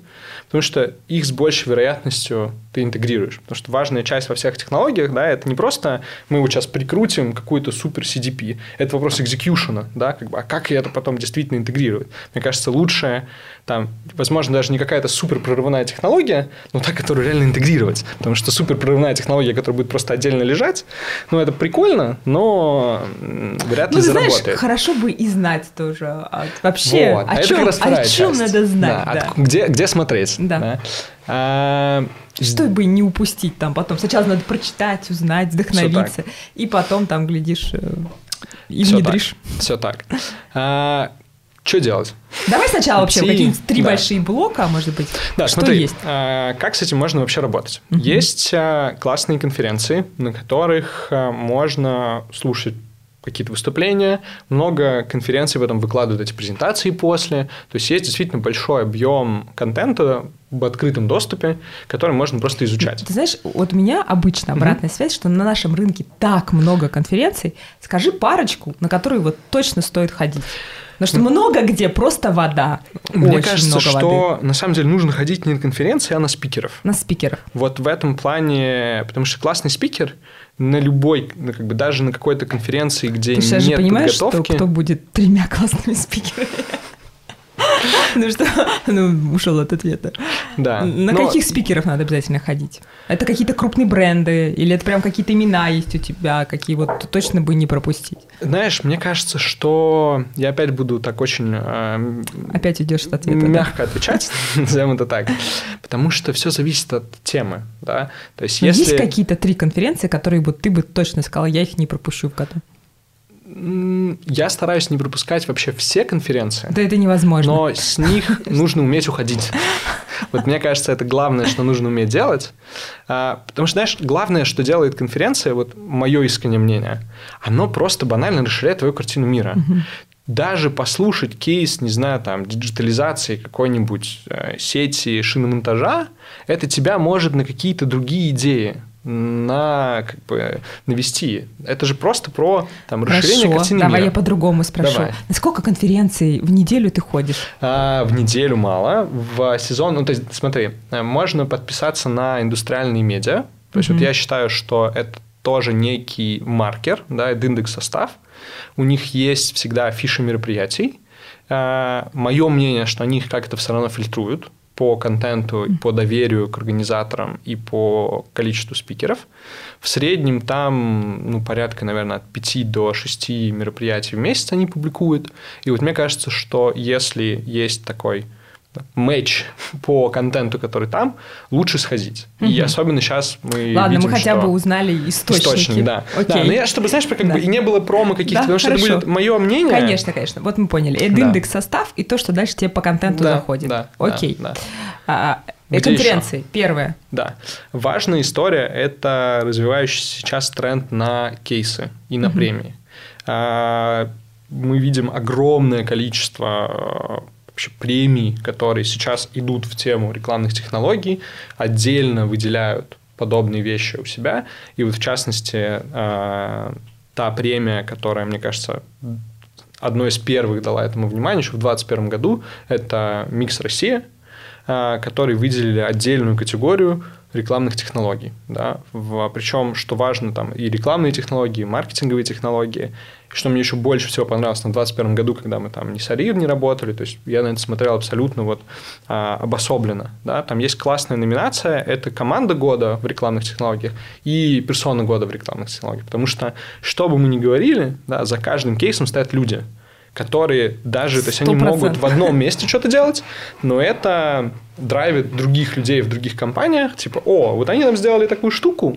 потому что их с большей вероятностью ты интегрируешь. Потому что важная часть во всех технологиях, да, это не просто мы вот сейчас прикрутим какую-то супер CDP, это вопрос экзекьюшена, да, как бы, а как это потом действительно интегрировать? Мне кажется, лучше там, возможно, даже не какая-то супер прорывная технология, но та, которую реально интегрировать. Потому что супер прорывная технология, которая будет просто отдельно лежать, ну, это прикольно, но вряд ли ну, заработает. Знаешь, хорошо бы и знать тоже. А вообще, вот. о, а чем, о чем часть. надо знать. Да, Да. От, где, где смотреть. Да. да. А, Чтобы не упустить там потом. Сначала надо прочитать, узнать, вдохновиться. И потом там, глядишь, э, и Всё внедришь. Все так. А, что делать? Давай сначала вообще какие-нибудь три да. большие блока, может быть. Да, что смотри, есть? а, как с этим можно вообще работать? Мгм. Есть а, классные конференции, на которых а, можно слушать какие-то выступления, много конференций потом выкладывают эти презентации после, то есть есть действительно большой объем контента в открытом доступе, который можно просто изучать. Ты знаешь, вот у меня обычно обратная связь, что на нашем рынке так много конференций. Скажи парочку, на которые вот точно стоит ходить. Потому что много где просто вода. Мне Очень кажется, много что воды. на самом деле нужно ходить не на конференции, а на спикеров. На спикеров. Вот в этом плане, потому что классный спикер на любой, ну, как бы даже на какой-то конференции, где Ты сейчас же нет понимаешь, что подготовки, кто будет тремя классными спикерами? Ну что, ну ушел от ответа. да. На Но каких спикеров надо обязательно ходить? Это какие-то крупные бренды? Или это прям какие-то имена есть у тебя, какие вот точно бы не пропустить? Знаешь, мне кажется, что я опять буду так очень э, Опять уйдешь от ответа, да? мягко отвечать, назовем это так, потому что все зависит от темы, да. То есть если Есть какие-то три конференции, которые вот ты бы точно сказала, я их не пропущу в году? Я стараюсь не пропускать вообще все конференции, Да это невозможно. но с них нужно уметь уходить. Вот мне кажется, это главное, что нужно уметь делать. А, Потому что, знаешь, главное, что делает конференция, вот мое искреннее мнение, оно просто банально расширяет твою картину мира. Даже послушать кейс, не знаю, там, диджитализации какой-нибудь э, сети шиномонтажа, это тебя может на какие-то другие идеи на, как бы, навести. Это же просто про там, расширение Хорошо, картины давай мира. я по-другому спрошу. Давай. На сколько конференций в неделю ты ходишь? А, в неделю мало. В сезон, ну, то есть, смотри, э, можно подписаться на индустриальные медиа. То есть, Мгм. вот я считаю, что это тоже некий маркер, да, это индекс состав. У них есть всегда афиши мероприятий. Мое мнение, что они их как-то все равно фильтруют по контенту, по доверию к организаторам и по количеству спикеров. В среднем там ну, порядка, наверное, от 5 до 6 мероприятий в месяц они публикуют. И вот мне кажется, что если есть такой матч по контенту, который там, лучше сходить. И Мгм. особенно сейчас мы Ладно, видим, мы хотя что- бы узнали источники. Источник, да. Окей. Да, но я, чтобы, знаешь, как Да. бы и не было промо каких-то, Да, потому что хорошо. это будет мое мнение. Конечно, конечно. Вот мы поняли. Это Да. индекс состав и то, что дальше тебе по контенту Да, заходит. да, Окей. да, да. А, Где конференции. Первое. Да. Важная история – это развивающийся сейчас тренд на кейсы и на Мгм. премии. А, Мы видим огромное количество вообще премий, которые сейчас идут в тему рекламных технологий, отдельно выделяют подобные вещи у себя. И вот в частности, а, та премия, которая, мне кажется, одной из первых дала этому внимание еще в 2021 году, это «Микс Россия», а, которые выделили отдельную категорию рекламных технологий. Да? Причем, что важно, там и рекламные технологии, и маркетинговые технологии. Что мне еще больше всего понравилось на 2021 году, когда мы там не с Арир не работали, то есть я на это смотрел абсолютно вот а, обособленно. Да? Там есть классная номинация, это команда года в рекламных технологиях и персона года в рекламных технологиях. Потому что, что бы мы ни говорили, да, за каждым кейсом стоят люди которые даже, то есть они 100%. могут в одном месте что-то делать, но это драйвит других людей в других компаниях, типа, о, вот они нам сделали такую штуку,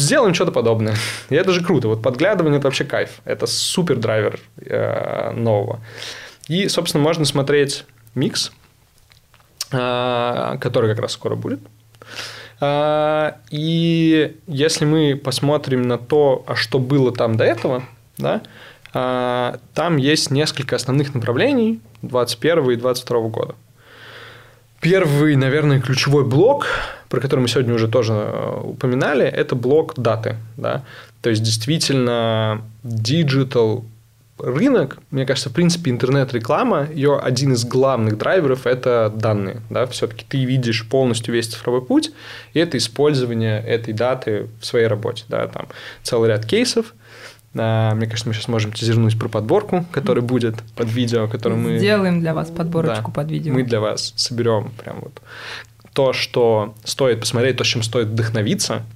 сделаем что-то подобное. И это же круто. Вот подглядывание – это вообще кайф. Это супер драйвер э, нового. И, собственно, можно смотреть микс, э, который как раз скоро будет. Э, И если мы посмотрим на то, а что было там до этого, да, э, там есть несколько основных направлений 21 и 22 года. Первый, наверное, ключевой блок, про который мы сегодня уже тоже э, упоминали, это блок даты. Да? То есть, действительно, digital рынок, мне кажется, в принципе, интернет-реклама, ее один из главных драйверов – это данные. Да? Все-таки ты видишь полностью весь цифровой путь, и это использование этой даты в своей работе. Да? Там целый ряд кейсов. А, мне кажется, мы сейчас можем тизернуть про подборку, которая будет под видео, которую мы... Сделаем для вас подборочку да, под видео. Мы для вас соберем прям вот то, что стоит посмотреть, то, чем стоит вдохновиться –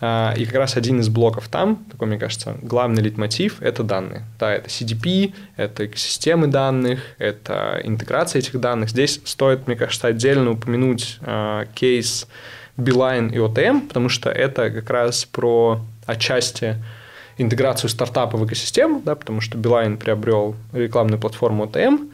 а, и как раз один из блоков там, такой, мне кажется, главный лейтмотив – это данные. Да, это CDP, это экосистемы данных, это интеграция этих данных. Здесь стоит, мне кажется, отдельно упомянуть э, кейс Beeline и OTM, потому что это как раз про отчасти интеграцию стартапа в экосистему, да, потому что Beeline приобрел рекламную платформу OTM,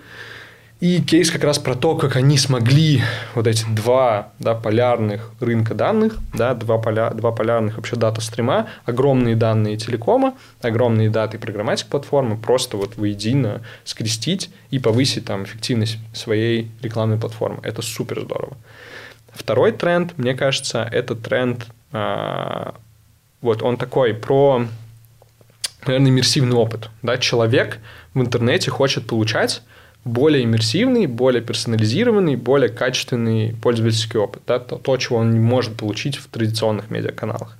и кейс как раз про то, как они смогли вот эти два да, полярных рынка данных, да, два, поля, два полярных вообще дата-стрима, огромные данные телекома, огромные даты программатик платформы просто вот воедино скрестить и повысить там эффективность своей рекламной платформы. Это супер здорово. Второй тренд, мне кажется, это тренд, а, вот он такой про, наверное, иммерсивный опыт. Да? Человек в интернете хочет получать более иммерсивный, более персонализированный, более качественный пользовательский опыт. Да, то, то, чего он не может получить в традиционных медиаканалах.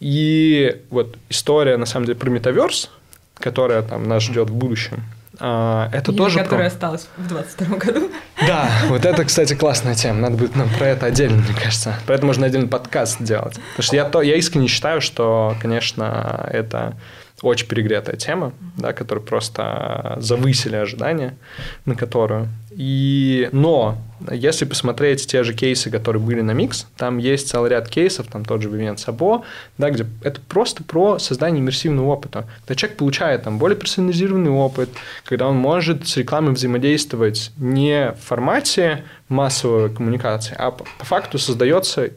И вот история, на самом деле, про метаверс, которая там нас ждет в будущем, а, это Или тоже которая про... осталась в 22 году. Да, вот это, кстати, классная тема. Надо будет нам про это отдельно, мне кажется. Про это можно отдельный подкаст делать. Потому что я, то, я искренне считаю, что, конечно, это очень перегретая тема, да, которая просто завысили ожидания на которую. И, но если посмотреть те же кейсы, которые были на Микс, там есть целый ряд кейсов, там тот же Vivient Sabo, да, где это просто про создание иммерсивного опыта. Когда человек получает там более персонализированный опыт, когда он может с рекламой взаимодействовать не в формате массовой коммуникации, а по факту создается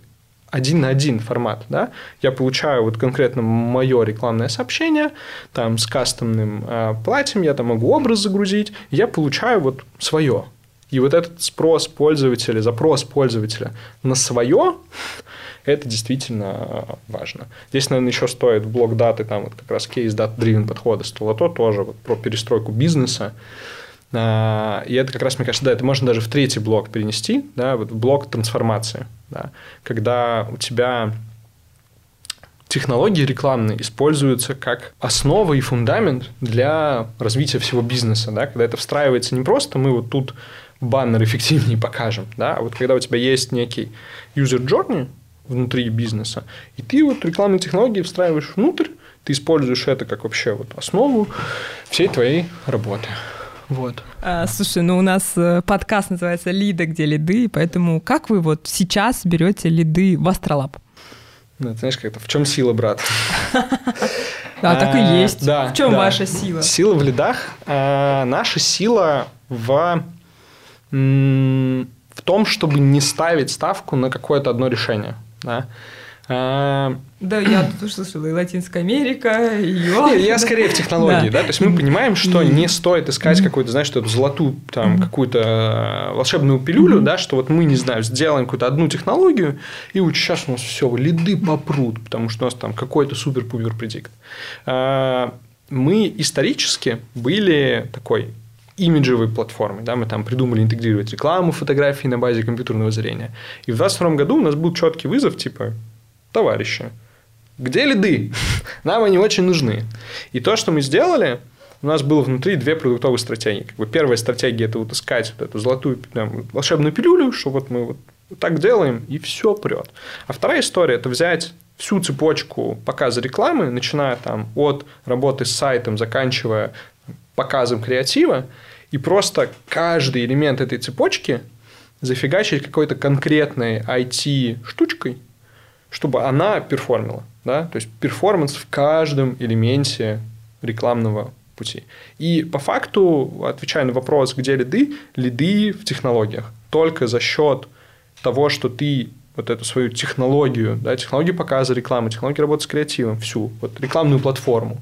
один на один формат, да, я получаю вот конкретно мое рекламное сообщение, там с кастомным э, платьем, я там могу образ загрузить, я получаю вот свое. И вот этот спрос пользователя, запрос пользователя на свое, это действительно важно. Здесь, наверное, еще стоит блок даты, там вот как раз кейс дат-дривен подхода Столото тоже вот про перестройку бизнеса. А, и это как раз, мне кажется, да, это можно даже в третий блок перенести, да, вот в блок трансформации, да, когда у тебя технологии рекламные используются как основа и фундамент для развития всего бизнеса, да, когда это встраивается не просто мы вот тут баннер эффективнее покажем, да, а вот когда у тебя есть некий user journey внутри бизнеса, и ты вот рекламные технологии встраиваешь внутрь, ты используешь это как вообще вот основу всей твоей работы. Вот. А, слушай, ну у нас э, подкаст называется «Лида, где лиды», поэтому как вы вот сейчас берете лиды в Астролаб? Ну, знаешь, как-то в чем сила, брат? Да, так и а, есть. В чем ваша сила? Сила в лидах. А, наша сила в в том, чтобы не ставить ставку на какое-то одно решение. Да? Да, я тут уже слышала и Латинская Америка, и ЮАР. Я скорее в технологии, да. да, то есть мы понимаем, что не стоит искать какую-то, знаешь, что золотую там какую-то э, волшебную пилюлю, да, что вот мы, не знаю, сделаем какую-то одну технологию, и вот сейчас у нас все, лиды попрут, потому что у нас там какой-то супер-пупер предикт. А, мы исторически были такой имиджевой платформой. Да, мы там придумали интегрировать рекламу, фотографии на базе компьютерного зрения. И в 2022 году у нас был четкий вызов, типа, товарищи, где лиды? Нам они очень нужны. И то, что мы сделали, у нас было внутри две продуктовые стратегии. Как бы первая стратегия – это вот искать вот эту золотую там, волшебную пилюлю, что вот мы вот так делаем, и все прет. А вторая история – это взять всю цепочку показа рекламы, начиная там от работы с сайтом, заканчивая показом креатива, и просто каждый элемент этой цепочки зафигачить какой-то конкретной IT-штучкой, чтобы она перформила. Да? То есть перформанс в каждом элементе рекламного пути. И по факту, отвечая на вопрос, где лиды, лиды в технологиях. Только за счет того, что ты вот эту свою технологию, да, технологию показа рекламы, технологию работы с креативом, всю вот рекламную платформу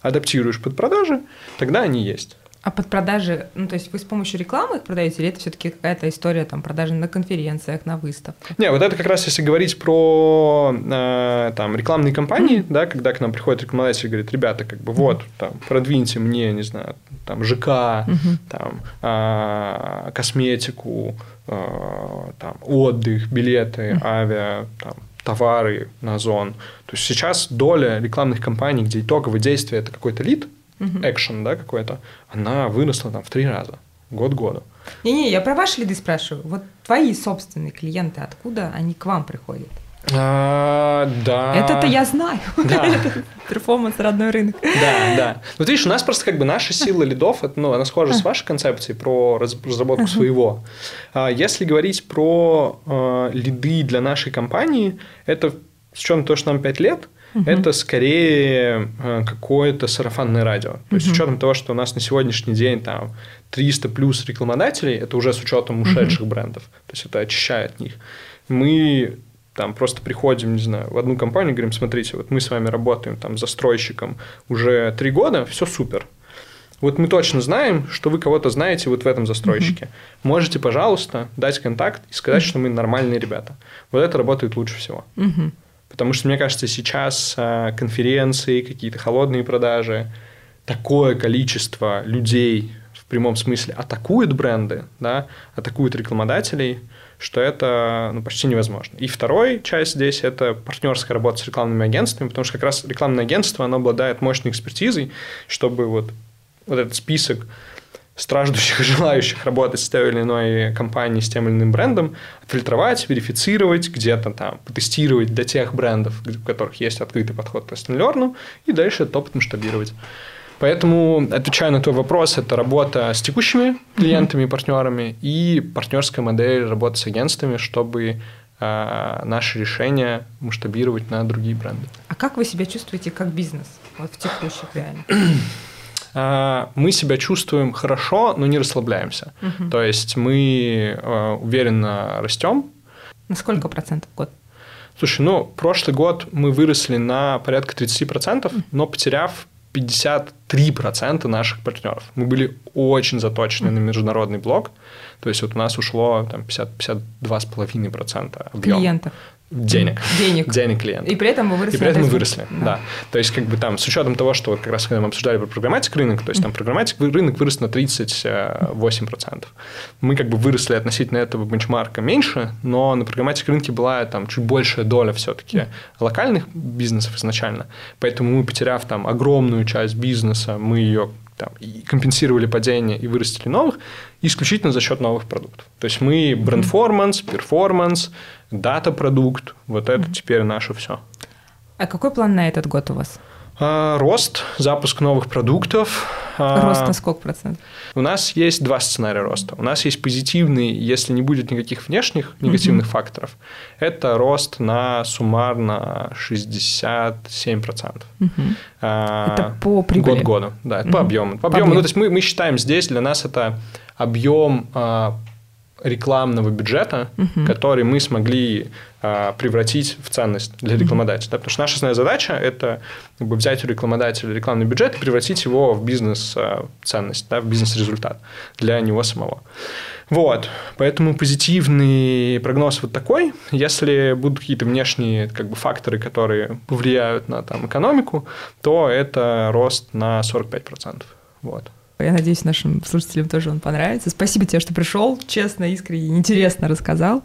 адаптируешь под продажи, тогда они есть. А под продажи, ну то есть вы с помощью рекламы их продаете, или это все-таки какая-то история там продажи на конференциях, на выставках? Не, вот это как раз если говорить про э, там рекламные кампании, mm-hmm. да, когда к нам приходит рекламодатель и говорит, ребята, как бы вот, там, продвиньте мне, не знаю, там ЖК, mm-hmm. там э, косметику, э, там отдых, билеты, mm-hmm. авиа, там товары на Озон. То есть сейчас доля рекламных кампаний, где итоговое действие это какой-то лид, экшен, да, какой-то, она выросла там в три раза, год году. Не-не, я про ваши лиды спрашиваю. Вот твои собственные клиенты, откуда они к вам приходят? А, да. Это-то я знаю. Да. Перформанс, родной рынок. Да, да. Вот видишь, у нас просто как бы наша сила лидов, это, ну, она схожа с вашей концепцией про разработку своего. А если говорить про э, лиды для нашей компании, это с учетом того, что нам 5 лет, угу. это скорее э, какое-то сарафанное радио. То есть, угу. с учетом того, что у нас на сегодняшний день там 300 плюс рекламодателей, это уже с учетом ушедших угу. брендов. То есть, это очищает них. Мы там просто приходим, не знаю, в одну компанию, говорим, смотрите, вот мы с вами работаем там застройщиком уже три года, все супер. Вот мы точно знаем, что вы кого-то знаете вот в этом застройщике. Uh-huh. Можете, пожалуйста, дать контакт и сказать, uh-huh. что мы нормальные ребята. Вот это работает лучше всего. Uh-huh. Потому что, мне кажется, сейчас а, конференции, какие-то холодные продажи, такое количество людей в прямом смысле атакуют бренды, да, атакуют рекламодателей, что это ну, почти невозможно. И вторая часть здесь – это партнерская работа с рекламными агентствами, потому что как раз рекламное агентство, оно обладает мощной экспертизой, чтобы вот, вот этот список страждущих и желающих работать с той или иной компанией, с тем или иным брендом, фильтровать, верифицировать, где-то там потестировать для тех брендов, у которых есть открытый подход к тест и дальше этот опыт масштабировать. Поэтому, отвечая на твой вопрос, это работа с текущими клиентами и партнерами и партнерская модель работы с агентствами, чтобы э, наши решения масштабировать на другие бренды. А как вы себя чувствуете как бизнес вот в текущих реалиях? А, мы себя чувствуем хорошо, но не расслабляемся. Угу. То есть мы э, уверенно растем. На сколько процентов в год? Слушай, ну, прошлый год мы выросли на порядка 30%, но потеряв 53% наших партнеров. Мы были очень заточены на международный блок. То есть вот у нас ушло там 50-52,5% объема. Клиентов денег. Денег. Денег клиента. И при этом мы выросли. И при этом мы выросли, да. да. То есть, как бы там, с учетом того, что вот как раз когда мы обсуждали про программатик рынок, то есть там программатик рынок вырос на 38%. Мы как бы выросли относительно этого бенчмарка меньше, но на программатик рынке была там чуть большая доля все-таки локальных бизнесов изначально. Поэтому мы, потеряв там огромную часть бизнеса, мы ее там, и компенсировали падение и вырастили новых исключительно за счет новых продуктов. То есть мы брендформанс, перформанс, дата-продукт, вот это mm-hmm. теперь наше все. А какой план на этот год у вас? А, рост, запуск новых продуктов. А, рост на сколько процентов? У нас есть два сценария роста. У нас есть позитивный, если не будет никаких внешних негативных mm-hmm. факторов, это рост на суммарно 67%. Mm-hmm. А, это по прибыли? Год года, да, это mm-hmm. по объему. По, по объему, ну, то есть мы, мы считаем здесь, для нас это объем а, рекламного бюджета, угу. который мы смогли а, превратить в ценность для рекламодателя. Да? Потому что наша основная задача – это как бы, взять у рекламодателя рекламный бюджет и превратить его в бизнес-ценность, да, в бизнес-результат для него самого. Вот, поэтому позитивный прогноз вот такой. Если будут какие-то внешние как бы, факторы, которые повлияют на там, экономику, то это рост на 45%. Вот. Я надеюсь, нашим слушателям тоже он понравится. Спасибо тебе, что пришел, честно, искренне, интересно рассказал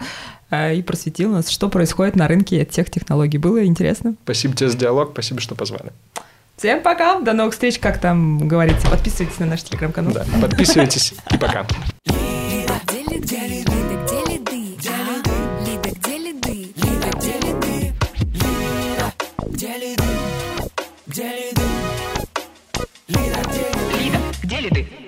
э, и просветил нас, что происходит на рынке тех технологий. Было интересно. Спасибо тебе за диалог, спасибо, что позвали. Всем пока, до новых встреч, как там говорится. Подписывайтесь на наш телеграм-канал. Да, подписывайтесь и пока. കിട്ടിയിട്ടുണ്ട്